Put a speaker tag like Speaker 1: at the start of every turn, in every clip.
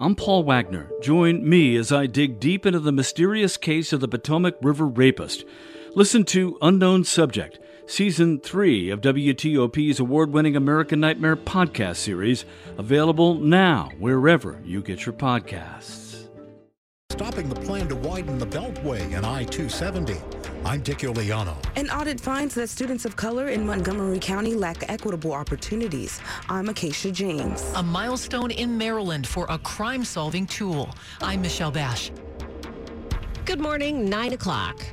Speaker 1: I'm Paul Wagner. Join me as I dig deep into the mysterious case of the Potomac River rapist. Listen to Unknown Subject, Season 3 of WTOP's award winning American Nightmare podcast series, available now wherever you get your podcasts
Speaker 2: stopping the plan to widen the Beltway and I 270. I'm Dick Uliano.
Speaker 3: An audit finds that students of color in Montgomery County lack equitable opportunities. I'm Acacia James.
Speaker 4: A milestone in Maryland for a crime solving tool. I'm Michelle Basch.
Speaker 5: Good morning, 9 o'clock.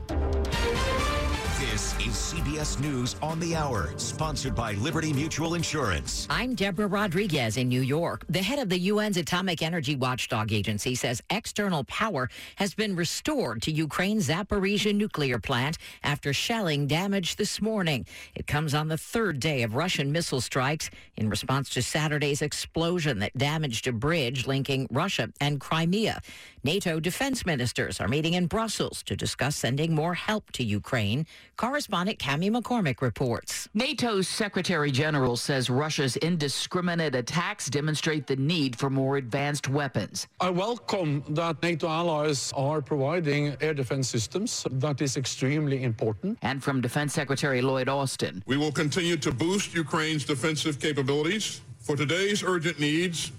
Speaker 6: CBS News on the Hour, sponsored by Liberty Mutual Insurance.
Speaker 5: I'm Deborah Rodriguez in New York. The head of the UN's Atomic Energy Watchdog Agency says external power has been restored to Ukraine's Zaporizhia nuclear plant after shelling damage this morning. It comes on the third day of Russian missile strikes in response to Saturday's explosion that damaged a bridge linking Russia and Crimea. NATO defense ministers are meeting in Brussels to discuss sending more help to Ukraine. Correspondent Cami McCormick reports.
Speaker 7: NATO's Secretary General says Russia's indiscriminate attacks demonstrate the need for more advanced weapons.
Speaker 8: I welcome that NATO allies are providing air defense systems. That is extremely important.
Speaker 7: And from Defense Secretary Lloyd Austin.
Speaker 9: We will continue to boost Ukraine's defensive capabilities for today's urgent needs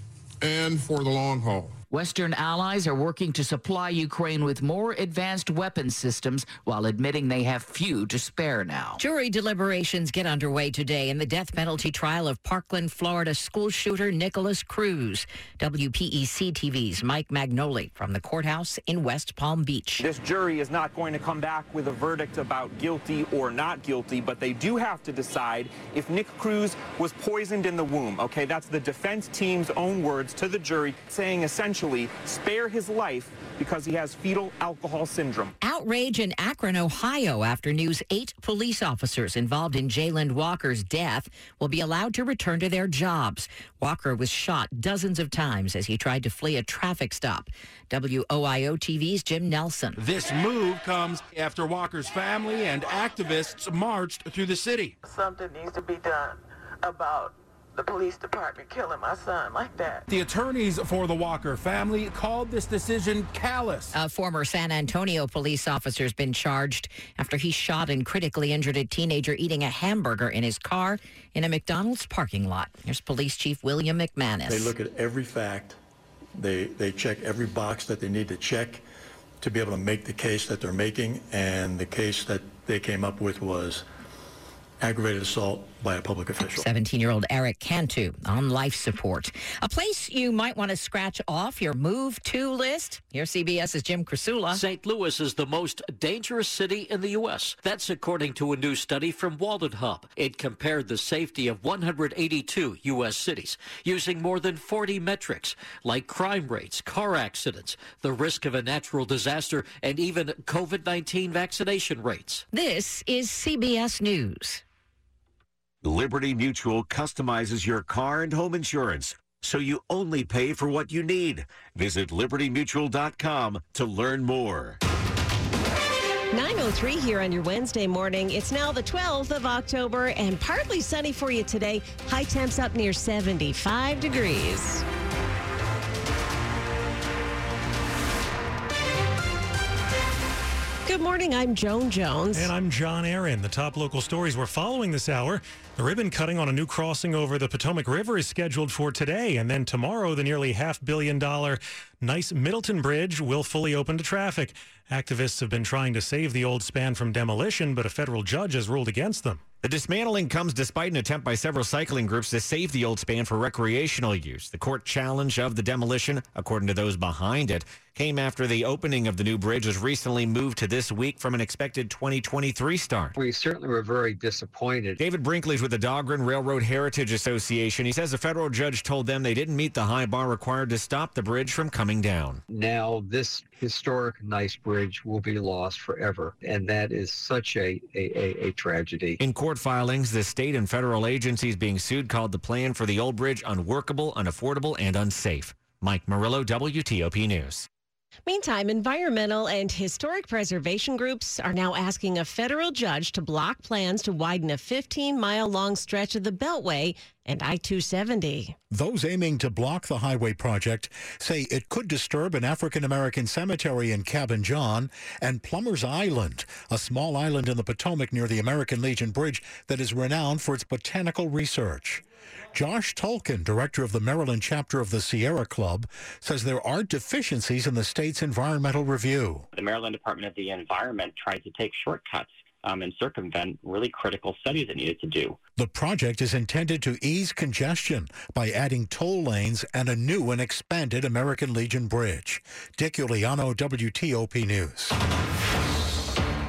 Speaker 9: and for the long haul.
Speaker 7: Western allies are working to supply Ukraine with more advanced weapon systems while admitting they have few to spare now.
Speaker 5: Jury deliberations get underway today in the death penalty trial of Parkland, Florida school shooter Nikolas Cruz. WPEC TV's Mike Magnoli from the courthouse in West Palm Beach.
Speaker 10: This jury is not going to come back with a verdict about guilty or not guilty, but they do have to decide if Nick Cruz was poisoned in the womb. Okay, that's the defense team's own words to the jury saying essentially essentially spare his life because he has fetal alcohol syndrome.
Speaker 5: Outrage in Akron, Ohio after news eight police officers involved in Jayland Walker's death will be allowed to return to their jobs. Walker was shot dozens of times as he tried to flee a traffic stop. WOIO TV's Jim Nelson.
Speaker 11: This move comes after Walker's family and activists marched through the city.
Speaker 12: Something needs to be done about the police department killing my son like that.
Speaker 11: The attorneys for the Walker family called this decision callous.
Speaker 5: A former San Antonio police officer has been charged after he shot and critically injured a teenager eating a hamburger in his car in a McDonald's parking lot. Here's Police Chief William McManus.
Speaker 13: They look at every fact. They they check every box that they need to check to be able to make the case that they're making and the case that they came up with was aggravated assault by a public official.
Speaker 5: 17 year old Eric Cantu on life support. A place you might want to scratch off your move to list. Here, CBS's Jim Krasula.
Speaker 14: St. Louis is the most dangerous city in the U.S. That's according to a new study from WalletHub. It compared the safety of 182 U.S. cities using more than 40 metrics like crime rates, car accidents, the risk of a natural disaster, and even COVID 19 vaccination rates.
Speaker 5: This is CBS News.
Speaker 6: Liberty Mutual customizes your car and home insurance so you only pay for what you need. Visit libertymutual.com to learn more.
Speaker 5: 903 here on your Wednesday morning. It's now the 12th of October and partly sunny for you today. High temps up near 75 degrees. Good morning. I'm Joan Jones.
Speaker 15: And I'm John Aaron. The top local stories we're following this hour. The ribbon cutting on a new crossing over the Potomac River is scheduled for today. And then tomorrow, the nearly half billion dollar Nice Middleton Bridge will fully open to traffic. Activists have been trying to save the old span from demolition, but a federal judge has ruled against them.
Speaker 16: The dismantling comes despite an attempt by several cycling groups to save the old span for recreational use. The court challenge of the demolition, according to those behind it, came after the opening of the new bridge was recently moved to this week from an expected 2023 start.
Speaker 17: We certainly were very disappointed.
Speaker 16: David Brickley's with the Dahlgren Railroad Heritage Association. He says a federal judge told them they didn't meet the high bar required to stop the bridge from coming down.
Speaker 17: Now, this historic nice bridge will be lost forever, and that is such a, a, a, a tragedy.
Speaker 16: In court filings, the state and federal agencies being sued called the plan for the old bridge unworkable, unaffordable, and unsafe. Mike Murillo, WTOP News.
Speaker 18: Meantime, environmental and historic preservation groups are now asking a federal judge to block plans to widen a 15 mile long stretch of the Beltway and I 270.
Speaker 2: Those aiming to block the highway project say it could disturb an African American cemetery in Cabin John and Plummer's Island, a small island in the Potomac near the American Legion Bridge that is renowned for its botanical research. Josh Tulkin, director of the Maryland chapter of the Sierra Club, says there are deficiencies in the state's environmental review.
Speaker 19: The Maryland Department of the Environment tried to take shortcuts um, and circumvent really critical studies it needed to do.
Speaker 2: The project is intended to ease congestion by adding toll lanes and a new and expanded American Legion Bridge. Dick Uliano, WTOP News.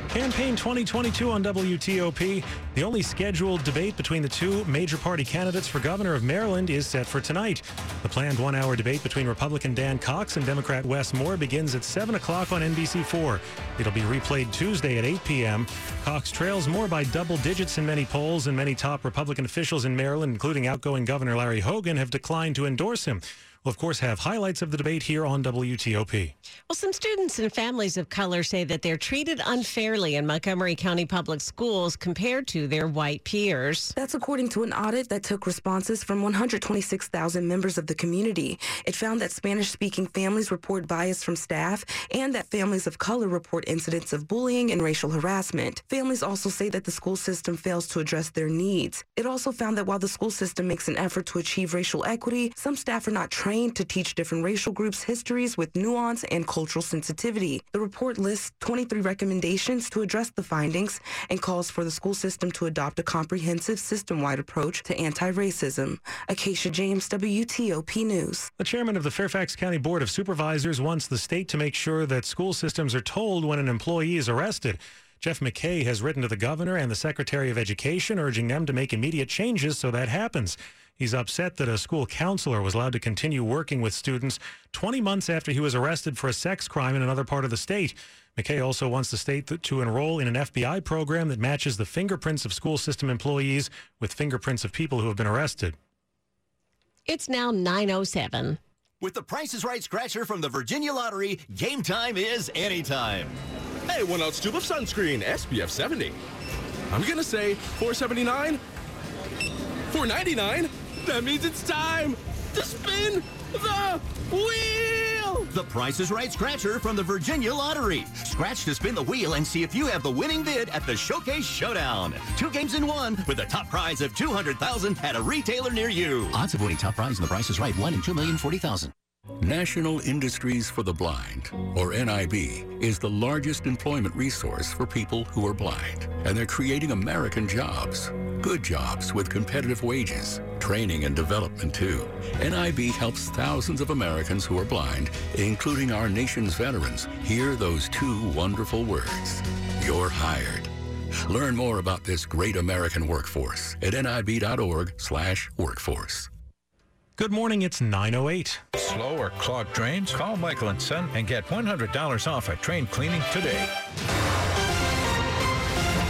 Speaker 15: Campaign 2022 on WTOP. The only scheduled debate between the two major party candidates for governor of Maryland is set for tonight. The planned one hour debate between Republican Dan Cox and Democrat Wes Moore begins at 7 o'clock on NBC4. It'll be replayed Tuesday at 8 p.m. Cox trails Moore by double digits in many polls, and many top Republican officials in Maryland, including outgoing Governor Larry Hogan, have declined to endorse him. We'll, of course, have highlights of the debate here on WTOP.
Speaker 18: Well, some students and families of color say that they're treated unfairly in Montgomery County Public Schools compared to their white peers.
Speaker 3: That's according to an audit that took responses from 126,000 members of the community. It found that Spanish speaking families report bias from staff and that families of color report incidents of bullying and racial harassment. Families also say that the school system fails to address their needs. It also found that while the school system makes an effort to achieve racial equity, some staff are not trained to teach different racial groups histories with nuance and cultural sensitivity. The report lists 23 recommendations to address the findings and calls for the school system to adopt a comprehensive system-wide approach to anti-racism. Acacia James, WTOP News.
Speaker 15: The chairman of the Fairfax County Board of Supervisors wants the state to make sure that school systems are told when an employee is arrested. Jeff McKay has written to the governor and the secretary of education urging them to make immediate changes so that happens. He's upset that a school counselor was allowed to continue working with students 20 months after he was arrested for a sex crime in another part of the state. McKay also wants the state to enroll in an FBI program that matches the fingerprints of school system employees with fingerprints of people who have been arrested.
Speaker 18: It's now 907.
Speaker 20: With the Price is Right scratcher from the Virginia Lottery, game time is anytime.
Speaker 21: Hey, one ounce tube of sunscreen, SPF 70. I'm gonna say 479, 499. That means it's time to spin the wheel!
Speaker 20: The Price is Right scratcher from the Virginia Lottery. Scratch to spin the wheel and see if you have the winning bid at the Showcase Showdown. Two games in one with a top prize of 200000 at a retailer near you.
Speaker 22: Odds of winning top prize in the Price is Right, 1 in 2,040,000. National Industries for the Blind, or NIB, is the largest employment resource for people who are blind. And they're creating American jobs, good jobs with competitive wages, training and development too. NIB helps thousands of Americans who are blind, including our nation's veterans, hear those two wonderful words. You're hired. Learn more about this great American workforce at nib.org slash workforce.
Speaker 15: Good morning, it's 908.
Speaker 23: Slow or clogged drains? Call Michael and Son and get $100 off a train cleaning today.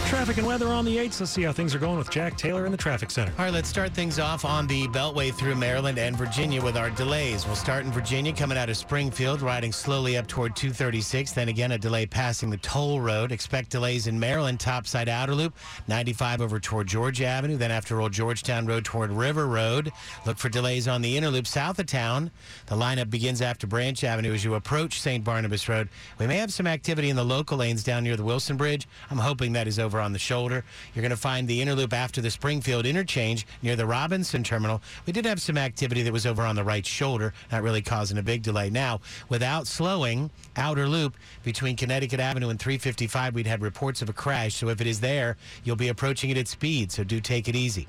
Speaker 15: Traffic and weather on the 8th. Let's see how things are going with Jack Taylor in the traffic center.
Speaker 24: All right, let's start things off on the Beltway through Maryland and Virginia with our delays. We'll start in Virginia, coming out of Springfield, riding slowly up toward 236. Then again, a delay passing the toll road. Expect delays in Maryland, topside outer loop, 95 over toward Georgia Avenue. Then after Old Georgetown Road toward River Road. Look for delays on the inner loop south of town. The lineup begins after Branch Avenue as you approach St. Barnabas Road. We may have some activity in the local lanes down near the Wilson Bridge. I'm hoping that is over on the shoulder. You're going to find the inner loop after the Springfield interchange near the Robinson terminal. We did have some activity that was over on the right shoulder, not really causing a big delay. Now, without slowing, outer loop between Connecticut Avenue and 355, we'd had reports of a crash. So if it is there, you'll be approaching it at speed. So do take it easy.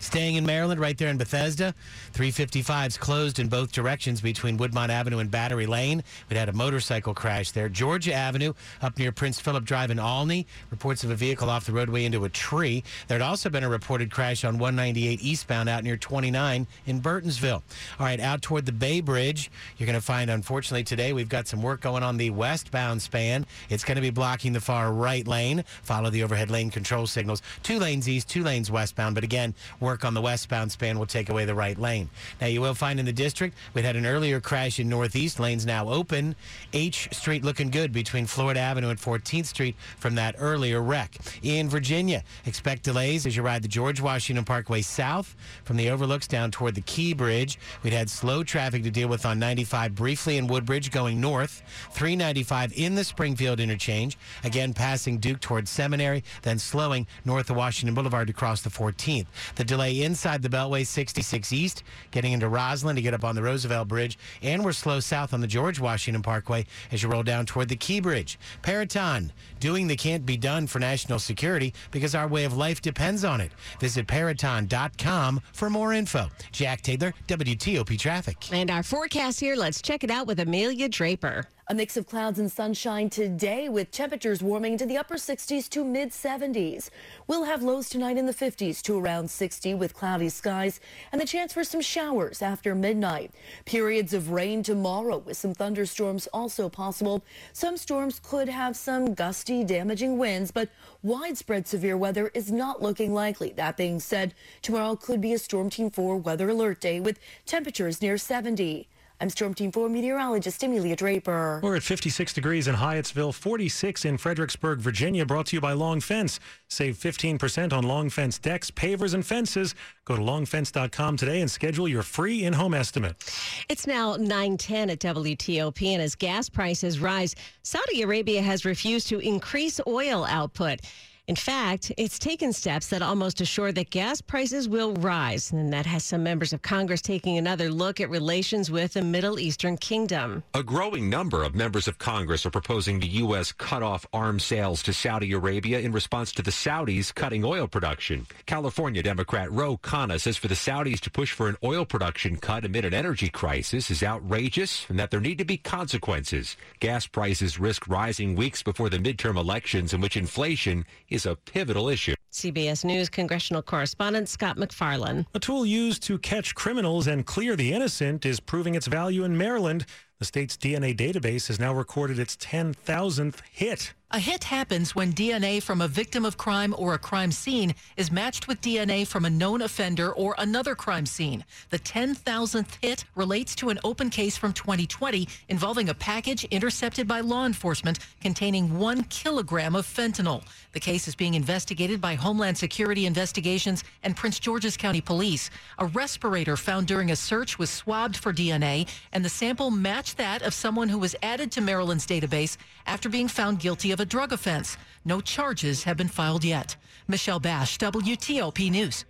Speaker 24: Staying in Maryland, right there in Bethesda, 355's closed in both directions between Woodmont Avenue and Battery Lane. We had a motorcycle crash there. Georgia Avenue up near Prince Philip Drive in Olney. Reports of a vehicle off the roadway into a tree. There had also been a reported crash on 198 eastbound out near 29 in Burtonsville. All right, out toward the Bay Bridge, you're going to find, unfortunately, today we've got some work going on the westbound span. It's going to be blocking the far right lane. Follow the overhead lane control signals. Two lanes east, two lanes westbound. But again, work on the westbound span will take away the right lane. Now, you will find in the district, we had an earlier crash in northeast. Lanes now open. H Street looking good between Florida Avenue and 14th Street from that earlier wreck. In Virginia, expect delays as you ride the George Washington Parkway south from the overlooks down toward the Key Bridge. We'd had slow traffic to deal with on 95 briefly in Woodbridge going north, 395 in the Springfield interchange, again passing Duke towards Seminary, then slowing north of Washington Boulevard to cross the 14th. The delay inside the Beltway 66 East, getting into Rosslyn to get up on the Roosevelt Bridge, and we're slow south on the George Washington Parkway as you roll down toward the Key Bridge. Peraton, doing the can't be done for national security because our way of life depends on it. Visit peraton.com for more info. Jack Taylor, WTOP Traffic.
Speaker 18: And our forecast here, let's check it out with Amelia Draper.
Speaker 25: A mix of clouds and sunshine today with temperatures warming to the upper 60s to mid 70s. We'll have lows tonight in the 50s to around 60 with cloudy skies and the chance for some showers after midnight. Periods of rain tomorrow with some thunderstorms also possible. Some storms could have some gusty, damaging winds, but widespread severe weather is not looking likely. That being said, tomorrow could be a Storm Team 4 weather alert day with temperatures near 70. I'm Storm Team 4 meteorologist Amelia Draper.
Speaker 15: We're at 56 degrees in Hyattsville, 46 in Fredericksburg, Virginia, brought to you by Long Fence. Save 15% on Long Fence decks, pavers, and fences. Go to longfence.com today and schedule your free in-home estimate.
Speaker 18: It's now 9:10 at WTOP and as gas prices rise, Saudi Arabia has refused to increase oil output. In fact, it's taken steps that almost assure that gas prices will rise, and that has some members of Congress taking another look at relations with the Middle Eastern kingdom.
Speaker 26: A growing number of members of Congress are proposing the U.S. cut off arms sales to Saudi Arabia in response to the Saudis cutting oil production. California Democrat Ro Khanna says for the Saudis to push for an oil production cut amid an energy crisis is outrageous and that there need to be consequences. Gas prices risk rising weeks before the midterm elections in which inflation is a pivotal issue.
Speaker 18: CBS News congressional correspondent Scott MacFarlane.
Speaker 15: A tool used to catch criminals and clear the innocent is proving its value in Maryland. The state's DNA database has now recorded its 10,000th hit.
Speaker 27: A hit happens when DNA from a victim of crime or a crime scene is matched with DNA from a known offender or another crime scene. The 10,000th hit relates to an open case from 2020 involving a package intercepted by law enforcement containing one kilogram of fentanyl. The case is being investigated by Homeland Security Investigations and Prince George's County Police. A respirator found during a search was swabbed for DNA, and the sample matched that of someone who was added to Maryland's database after being found guilty of a drug offense. No charges have been filed yet. Michelle Basch, WTOP News.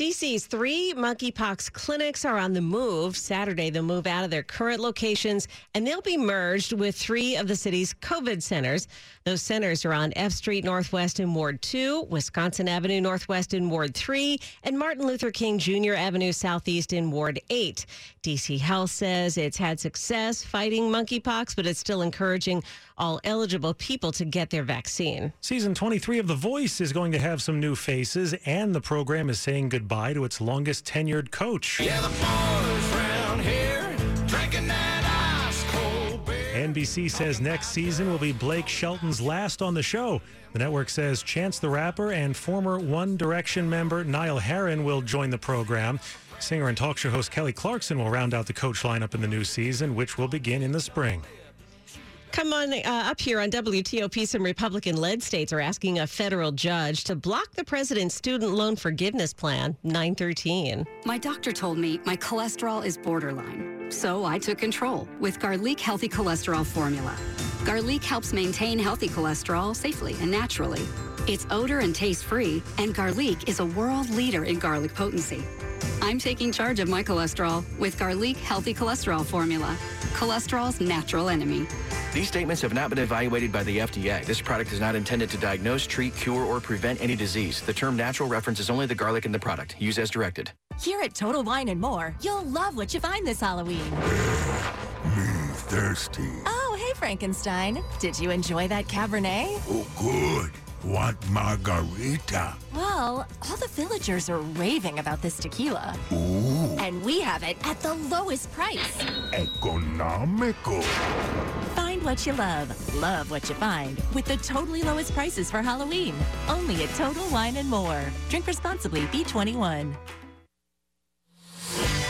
Speaker 18: DC's three monkeypox clinics are on the move. Saturday, they'll move out of their current locations and they'll be merged with three of the city's COVID centers. Those centers are on F Street Northwest in Ward 2, Wisconsin Avenue Northwest in Ward 3, and Martin Luther King Jr. Avenue Southeast in Ward 8. DC Health says it's had success fighting monkeypox, but it's still encouraging all eligible people to get their vaccine.
Speaker 15: Season 23 of The Voice is going to have some new faces, and the program is saying goodbye to its longest tenured coach.
Speaker 28: Yeah, the boys round here drinking that ice cold beer.
Speaker 15: NBC says next season will be Blake Shelton's last on the show. The network says Chance the Rapper and former One Direction member Niall Horan will join the program. Singer and talk show host Kelly Clarkson will round out the coach lineup in the new season, which will begin in the spring.
Speaker 18: Come on uh, up here on WTOP. Some Republican led states are asking a federal judge to block the president's student loan forgiveness plan, 913.
Speaker 29: My doctor told me my cholesterol is borderline. So I took control with Garlique Healthy Cholesterol Formula. Garlique helps maintain healthy cholesterol safely and naturally. It's odor and taste free, and Garlique is a world leader in garlic potency. I'm taking charge of my cholesterol with Garlique Healthy Cholesterol Formula, cholesterol's natural enemy.
Speaker 30: These statements have not been evaluated by the FDA. This product is not intended to diagnose, treat, cure, or prevent any disease. The term natural references only the garlic in the product. Use as directed.
Speaker 31: Here at Total Wine and More, you'll love what you find this Halloween.
Speaker 32: Me thirsty.
Speaker 31: Oh, hey, Frankenstein. Did you enjoy that Cabernet?
Speaker 32: Oh, good. Want margarita?
Speaker 31: Well, all the villagers are raving about this tequila.
Speaker 32: Ooh.
Speaker 31: And we have it at the lowest price.
Speaker 32: Economical.
Speaker 31: Find what you love, love what you find with the totally lowest prices for Halloween. Only at Total Wine and More. Drink responsibly, B21.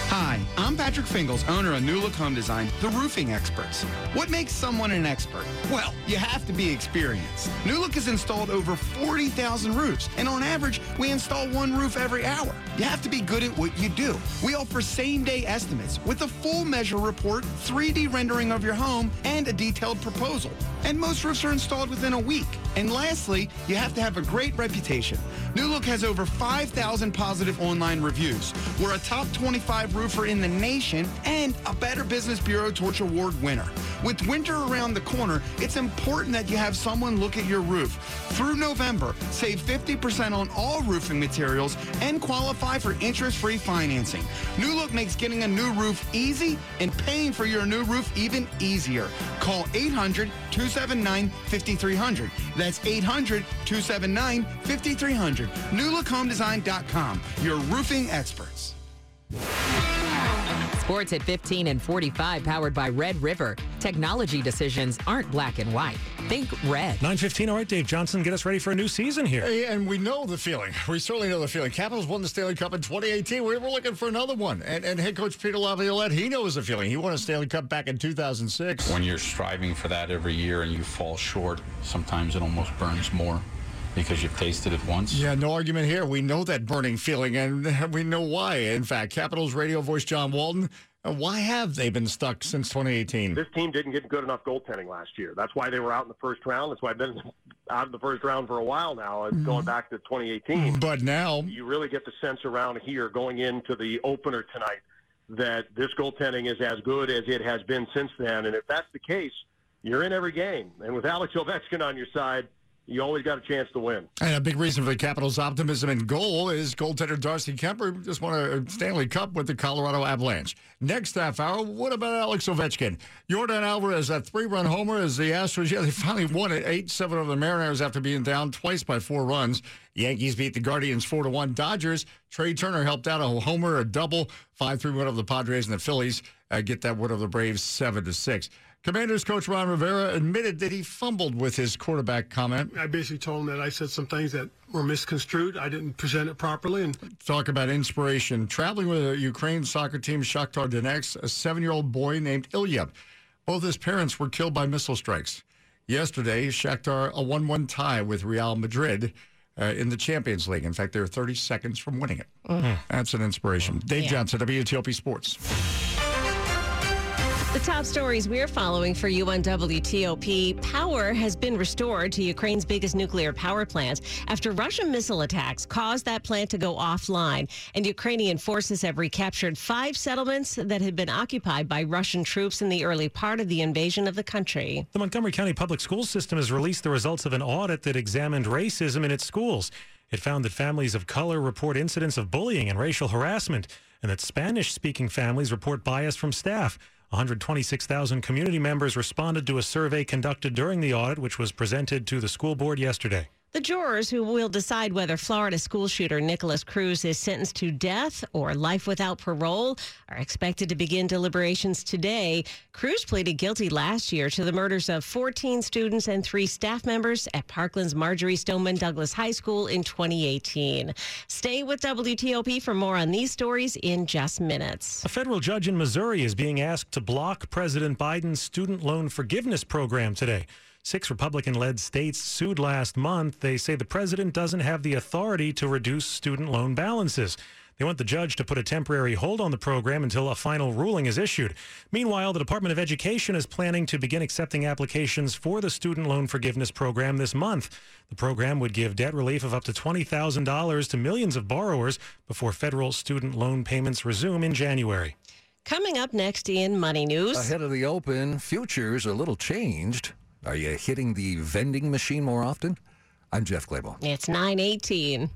Speaker 33: Hi, I'm Patrick Fingles, owner of New Look Home Design, the roofing experts. What makes someone an expert? Well, you have to be experienced. New Look has installed over 40,000 roofs, and on average, we install one roof every hour. You have to be good at what you do. We offer same-day estimates with a full measure report, 3D rendering of your home, and a detailed proposal. And most roofs are installed within a week. And lastly, you have to have a great reputation. New Look has over 5,000 positive online reviews. We're a top 25 roofer in the nation and a Better Business Bureau Torch Award winner. With winter around the corner, it's important that you have someone look at your roof. Through November, save 50% on all roofing materials and qualify for interest-free financing. New Look makes getting a new roof easy and paying for your new roof even easier. Call 800-279-5300. That's 800-279-5300. NewLookHomeDesign.com, your roofing experts.
Speaker 34: Sports at 15 and 45, powered by Red River. Technology decisions aren't black and white. Think red.
Speaker 15: 915. All right, Dave Johnson, get us ready for a new season here.
Speaker 35: Hey, and we know the feeling. We certainly know the feeling. Capitals won the Stanley Cup in 2018. We were looking for another one. And, and head coach Peter Laviolette, he knows the feeling. He won a Stanley Cup back in 2006.
Speaker 36: When you're striving for that every year and you fall short, sometimes it almost burns more because you've tasted it once.
Speaker 35: Yeah, no argument here. We know that burning feeling, and we know why. In fact, Capitals radio voice John Walton. uh, Why have they been stuck since 2018?
Speaker 37: This team didn't get good enough goaltending last year. That's why they were out in the first round. That's why I've been out in the first round for a while now. It's going back to 2018.
Speaker 35: But now
Speaker 37: you really get the sense around here going into the opener tonight that this goaltending is as good as it has been since then. And if that's the case, you're in every game. And with Alex Ovechkin on your side, you always got a chance to win.
Speaker 35: And a big reason for the Capitals' optimism and goal is goaltender Darcy Kuemper just won a Stanley Cup with the Colorado Avalanche. Next half hour, what about Alex Ovechkin? Yordan Alvarez, that three-run homer as the Astros, yeah, they finally won it 8-7 over the Mariners after being down twice by four runs. Yankees beat the Guardians 4 to 1. Dodgers, Trea Turner helped out a homer, a double, 5-3 win over the Padres and the Phillies. Uh, get that win over the Braves 7-6. Commanders coach Ron Rivera admitted that he fumbled with his quarterback comment.
Speaker 38: I basically told him that I said some things that were misconstrued. I didn't present it properly. And
Speaker 35: Talk about inspiration. Traveling with a Ukraine soccer team, Shakhtar Donetsk, a seven-year-old boy named Ilya. Both his parents were killed by missile strikes. Yesterday, Shakhtar a 1-1 tie with Real Madrid uh, in the Champions League. In fact, they're 30 seconds from winning it.
Speaker 18: Mhm.
Speaker 35: That's an inspiration. Dave
Speaker 18: Yeah.
Speaker 35: Johnson, WTOP Sports.
Speaker 18: The top stories we're following for you on WTOP power has been restored to Ukraine's biggest nuclear power plant after Russian missile attacks caused that plant to go offline. And Ukrainian forces have recaptured five settlements that had been occupied by Russian troops in the early part of the invasion of the country.
Speaker 15: The Montgomery County Public School System has released the results of an audit that examined racism in its schools. It found that families of color report incidents of bullying and racial harassment, and that Spanish speaking families report bias from staff. 126,000 community members responded to a survey conducted during the audit, which was presented to the school board yesterday.
Speaker 18: The jurors who will decide whether Florida school shooter Nikolas Cruz is sentenced to death or life without parole are expected to begin deliberations today. Cruz pleaded guilty last year to the murders of 14 students and three staff members at Parkland's Marjory Stoneman Douglas High School in 2018. Stay with WTOP for more on these stories in just minutes.
Speaker 15: A federal judge in Missouri is being asked to block President Biden's student loan forgiveness program today. Six Republican led states sued last month. They say the president doesn't have the authority to reduce student loan balances. They want the judge to put a temporary hold on the program until a final ruling is issued. Meanwhile, the Department of Education is planning to begin accepting applications for the student loan forgiveness program this month. The program would give debt relief of up to $20,000 to millions of borrowers before federal student loan payments resume in January.
Speaker 18: Coming up next in Money News.
Speaker 39: Ahead of the open, futures a little changed. Are you hitting the vending machine more often? I'm Jeff Clabaugh.
Speaker 18: It's 918.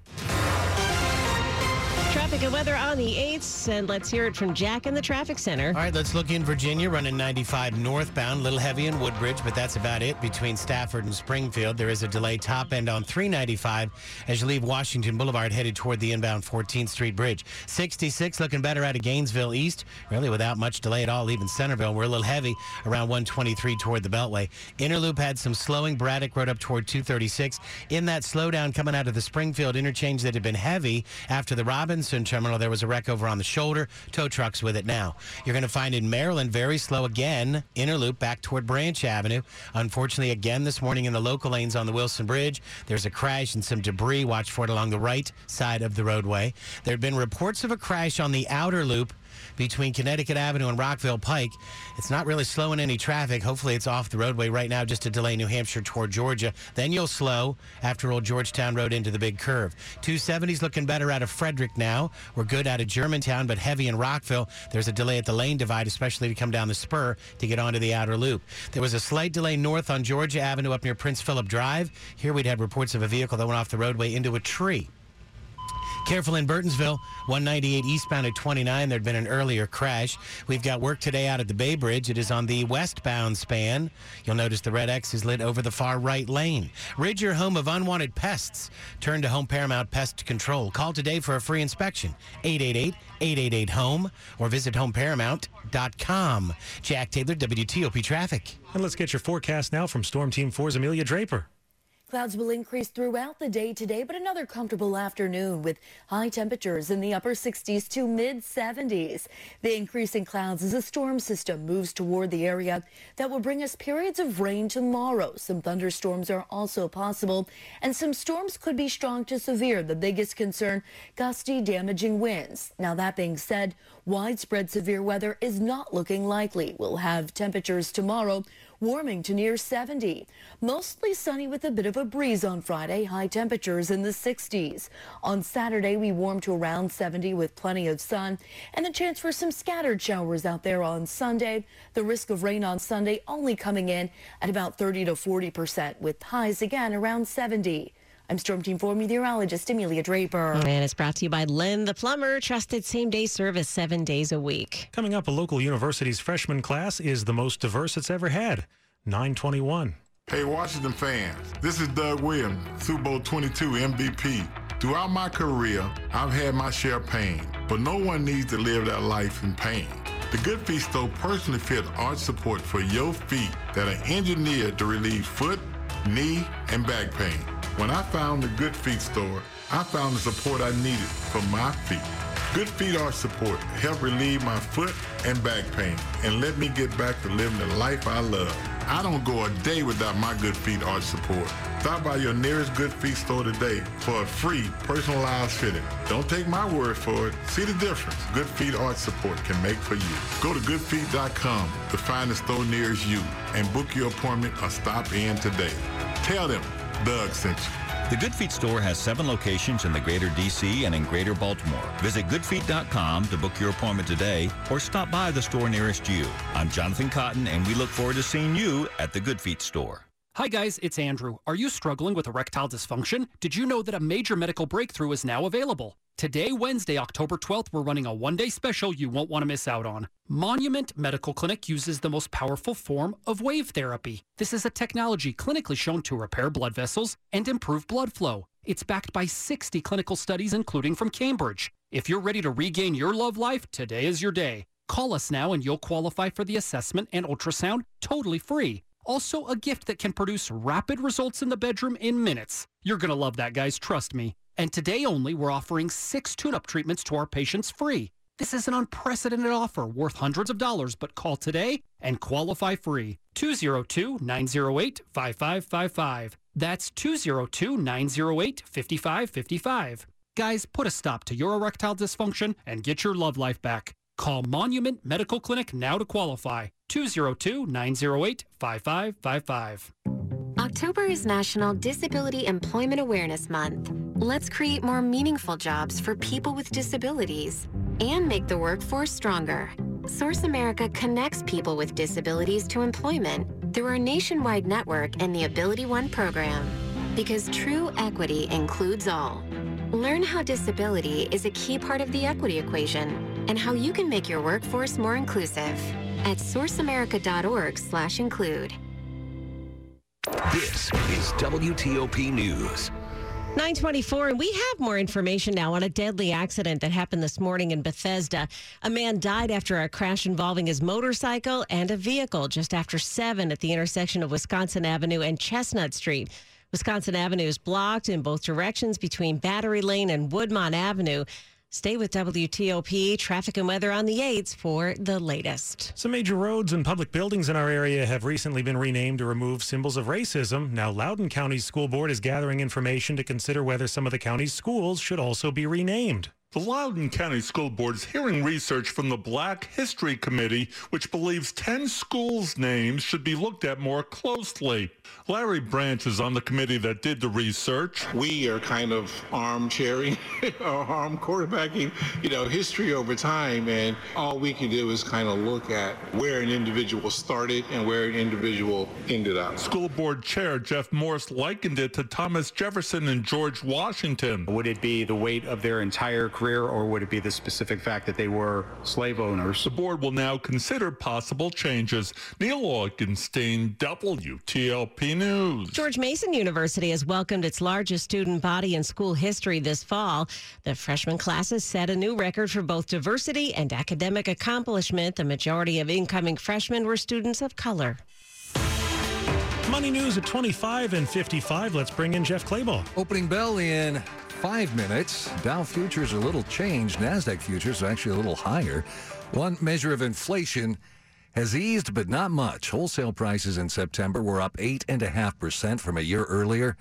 Speaker 18: Traffic and weather on the 8th, and let's hear it from Jack in the traffic center.
Speaker 24: All right, let's look in Virginia, running 95 northbound, a little heavy in Woodbridge, but that's about it. Between Stafford and Springfield, there is a delay top end on 395 as you leave Washington Boulevard headed toward the inbound 14th Street Bridge. 66 looking better out of Gainesville East, really without much delay at all, leaving Centreville. We're a little heavy around 123 toward the Beltway. Interloop had some slowing. Braddock Road up toward 236. In that slowdown coming out of the Springfield interchange that had been heavy after the Robinson terminal, there was a wreck over on the shoulder. Tow trucks with it now. You're going to find in Maryland very slow again. Interloop back toward Branch Avenue. Unfortunately, again this morning in the local lanes on the Wilson Bridge, there's a crash and some debris. Watch for it along the right side of the roadway. There have been reports of a crash on the outer loop between Connecticut Avenue and Rockville Pike. It's not really slowing any traffic. Hopefully, it's off the roadway right now just to delay New Hampshire toward Georgia. Then you'll slow after Old Georgetown Road into the big curve. 270's looking better out of Frederick now. We're good out of Germantown, but heavy in Rockville. There's a delay at the lane divide, especially to come down the spur to get onto the outer loop. There was a slight delay north on Georgia Avenue up near Prince Philip Drive. Here we'd had reports of a vehicle that went off the roadway into a tree. Careful in Burtonsville, 198 eastbound at 29. There'd been an earlier crash. We've got work today out at the Bay Bridge. It is on the westbound span. You'll notice the red X is lit over the far right lane. Rid your home of unwanted pests. Turn to Home Paramount Pest Control. Call today for a free inspection. 888-888-HOME or visit homeparamount.com. Jack Taylor, WTOP Traffic.
Speaker 15: And let's get your forecast now from Storm Team 4's Amelia Draper.
Speaker 25: Clouds will increase throughout the day today, but another comfortable afternoon with high temperatures in the upper 60s to mid 70s. The increase in clouds as a storm system moves toward the area that will bring us periods of rain tomorrow. Some thunderstorms are also possible, and some storms could be strong to severe. The biggest concern, gusty, damaging winds. Now, that being said, widespread severe weather is not looking likely. We'll have temperatures tomorrow warming to near 70. Mostly sunny with a bit of a breeze on Friday, high temperatures in the 60s. On Saturday, we warm to around 70 with plenty of sun and the chance for some scattered showers out there on Sunday. The risk of rain on Sunday only coming in at about 30 to 40 percent with highs again around 70. I'm Storm Team 4 meteorologist Amelia Draper.
Speaker 18: And it's brought to you by Len the Plumber, trusted same day service seven days a week.
Speaker 15: Coming up, a local university's freshman class is the most diverse it's ever had. 921.
Speaker 32: Hey, Washington fans, this is Doug Williams, Super Bowl 22 MVP. Throughout my career, I've had my share of pain, but no one needs to live that life in pain. The Good Feet Store personally fits arch support for your feet that are engineered to relieve foot, knee, and back pain. When I found the Good Feet Store, I found the support I needed for my feet. Good Feet Arch Support helped relieve my foot and back pain and let me get back to living the life I love. I don't go a day without my Good Feet Arch Support. Stop by your nearest Good Feet store today for a free personalized fitting. Don't take my word for it. See the difference Good Feet Arch Support can make for you. Go to goodfeet.com to find the store nearest you and book your appointment or stop in today. Tell them Doug sent you.
Speaker 40: The Good Feet store has seven locations in the greater DC and in greater Baltimore. Visit goodfeet.com to book your appointment today or stop by the store nearest you. I'm Jonathan Cotton, and we look forward to seeing you at the Good Feet store.
Speaker 41: Hi guys, it's Andrew. Are you struggling with erectile dysfunction? Did you know that a major medical breakthrough is now available? Today, Wednesday, October 12th, we're running a one day special you won't want to miss out on. Monument Medical Clinic uses the most powerful form of wave therapy. This is a technology clinically shown to repair blood vessels and improve blood flow. It's backed by 60 clinical studies, including from Cambridge. If you're ready to regain your love life, today is your day. Call us now and you'll qualify for the assessment and ultrasound totally free. Also, a gift that can produce rapid results in the bedroom in minutes. You're going to love that, guys, trust me. And today only, we're offering six tune up treatments to our patients free. This is an unprecedented offer worth hundreds of dollars, but call today and qualify free. 202 908 5555. That's 202 908 5555. Guys, put a stop to your erectile dysfunction and get your love life back. Call Monument Medical Clinic now to qualify. 202 908 5555.
Speaker 42: October is National Disability Employment Awareness Month. Let's create more meaningful jobs for people with disabilities and make the workforce stronger. Source America connects people with disabilities to employment through our nationwide network and the Ability One program. Because true equity includes all. Learn how disability is a key part of the equity equation and how you can make your workforce more inclusive at sourceamerica.org/include.
Speaker 43: This is WTOP News.
Speaker 18: 924, and we have more information now on a deadly accident that happened this morning in Bethesda. A man died after a crash involving his motorcycle and a vehicle just after 7 at the intersection of Wisconsin Avenue and Chestnut Street. Wisconsin Avenue is blocked in both directions between Battery Lane and Woodmont Avenue. Stay with WTOP traffic and weather on the 8s for the latest.
Speaker 15: Some major roads and public buildings in our area have recently been renamed to remove symbols of racism. Now, Loudoun County's school board is gathering information to consider whether some of the county's schools should also be renamed.
Speaker 44: The Loudoun County School Board is hearing research from the Black History Committee, which believes 10 schools' names should be looked at more closely. Larry Branch is on the committee that did the research.
Speaker 45: We are kind of armchairing or arm quarterbacking, you know, history over time, and all we can do is kind of look at where an individual started and where an individual ended up.
Speaker 44: School Board Chair Jeff Morse likened it to Thomas Jefferson and George Washington.
Speaker 46: Would it be the weight of their entire career? Career, or would it be the specific fact that they were slave owners?
Speaker 44: The board will now consider possible changes. Neil Augenstein, WTOP News.
Speaker 18: George Mason University has welcomed its largest student body in school history this fall. The freshman classes set a new record for both diversity and academic accomplishment. The majority of incoming freshmen were students of color.
Speaker 15: Money news at 25 and 55. Let's bring in Jeff Clabaugh.
Speaker 39: Opening bell in five minutes. Dow futures a little changed. NASDAQ futures are actually a little higher. One measure of inflation has eased, but not much. Wholesale prices in September were up 8.5% from a year earlier,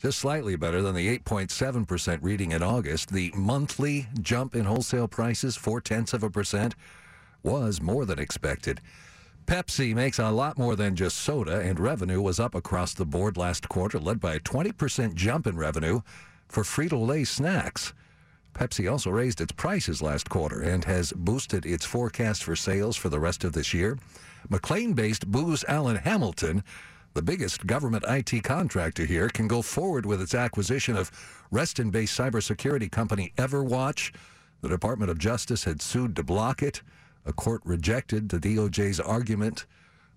Speaker 39: just slightly better than the 8.7% reading in August. The monthly jump in wholesale prices, four tenths of a percent, was more than expected. Pepsi makes a lot more than just soda, and revenue was up across the board last quarter, led by a 20% jump in revenue for Frito-Lay snacks. Pepsi also raised its prices last quarter and has boosted its forecast for sales for the rest of this year. McLean-based Booz Allen Hamilton, the biggest government IT contractor here, can go forward with its acquisition of Reston-based cybersecurity company Everwatch. The Department of Justice had sued to block it. A court rejected the DOJ's argument.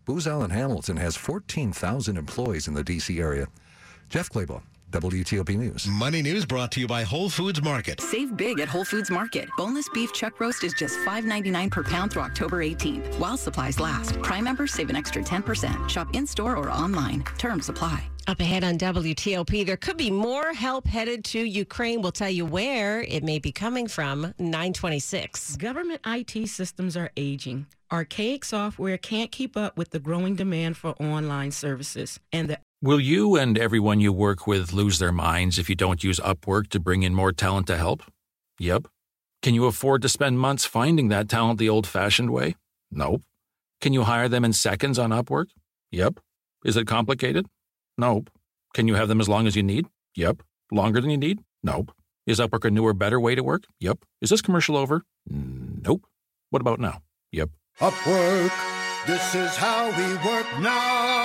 Speaker 39: Booz Allen Hamilton has 14,000 employees in the D.C. area. Jeff Clabaugh, WTOP News.
Speaker 43: Money News brought to you by Whole Foods Market.
Speaker 47: Save big at Whole Foods Market. Boneless beef chuck roast is just $5.99 per pound through October 18th, while supplies last. Prime members save an extra 10%. Shop in-store or online. Terms apply.
Speaker 18: Up ahead on WTOP, there could be more help headed to Ukraine. We'll tell you where it may be coming from. 926.
Speaker 48: Government IT systems are aging. Archaic software can't keep up with the growing demand for online services, and the
Speaker 49: Will you and everyone you work with lose their minds if you don't use Upwork to bring in more talent to help? Yep. Can you afford to spend months finding that talent the old fashioned way? Nope. Can you hire them in seconds on Upwork? Yep. Is it complicated? Nope. Can you have them as long as you need? Yep. Longer than you need? Nope. Is Upwork a newer, better way to work? Yep. Is this commercial over? Nope. What about now? Yep.
Speaker 28: Upwork. This is how we work now.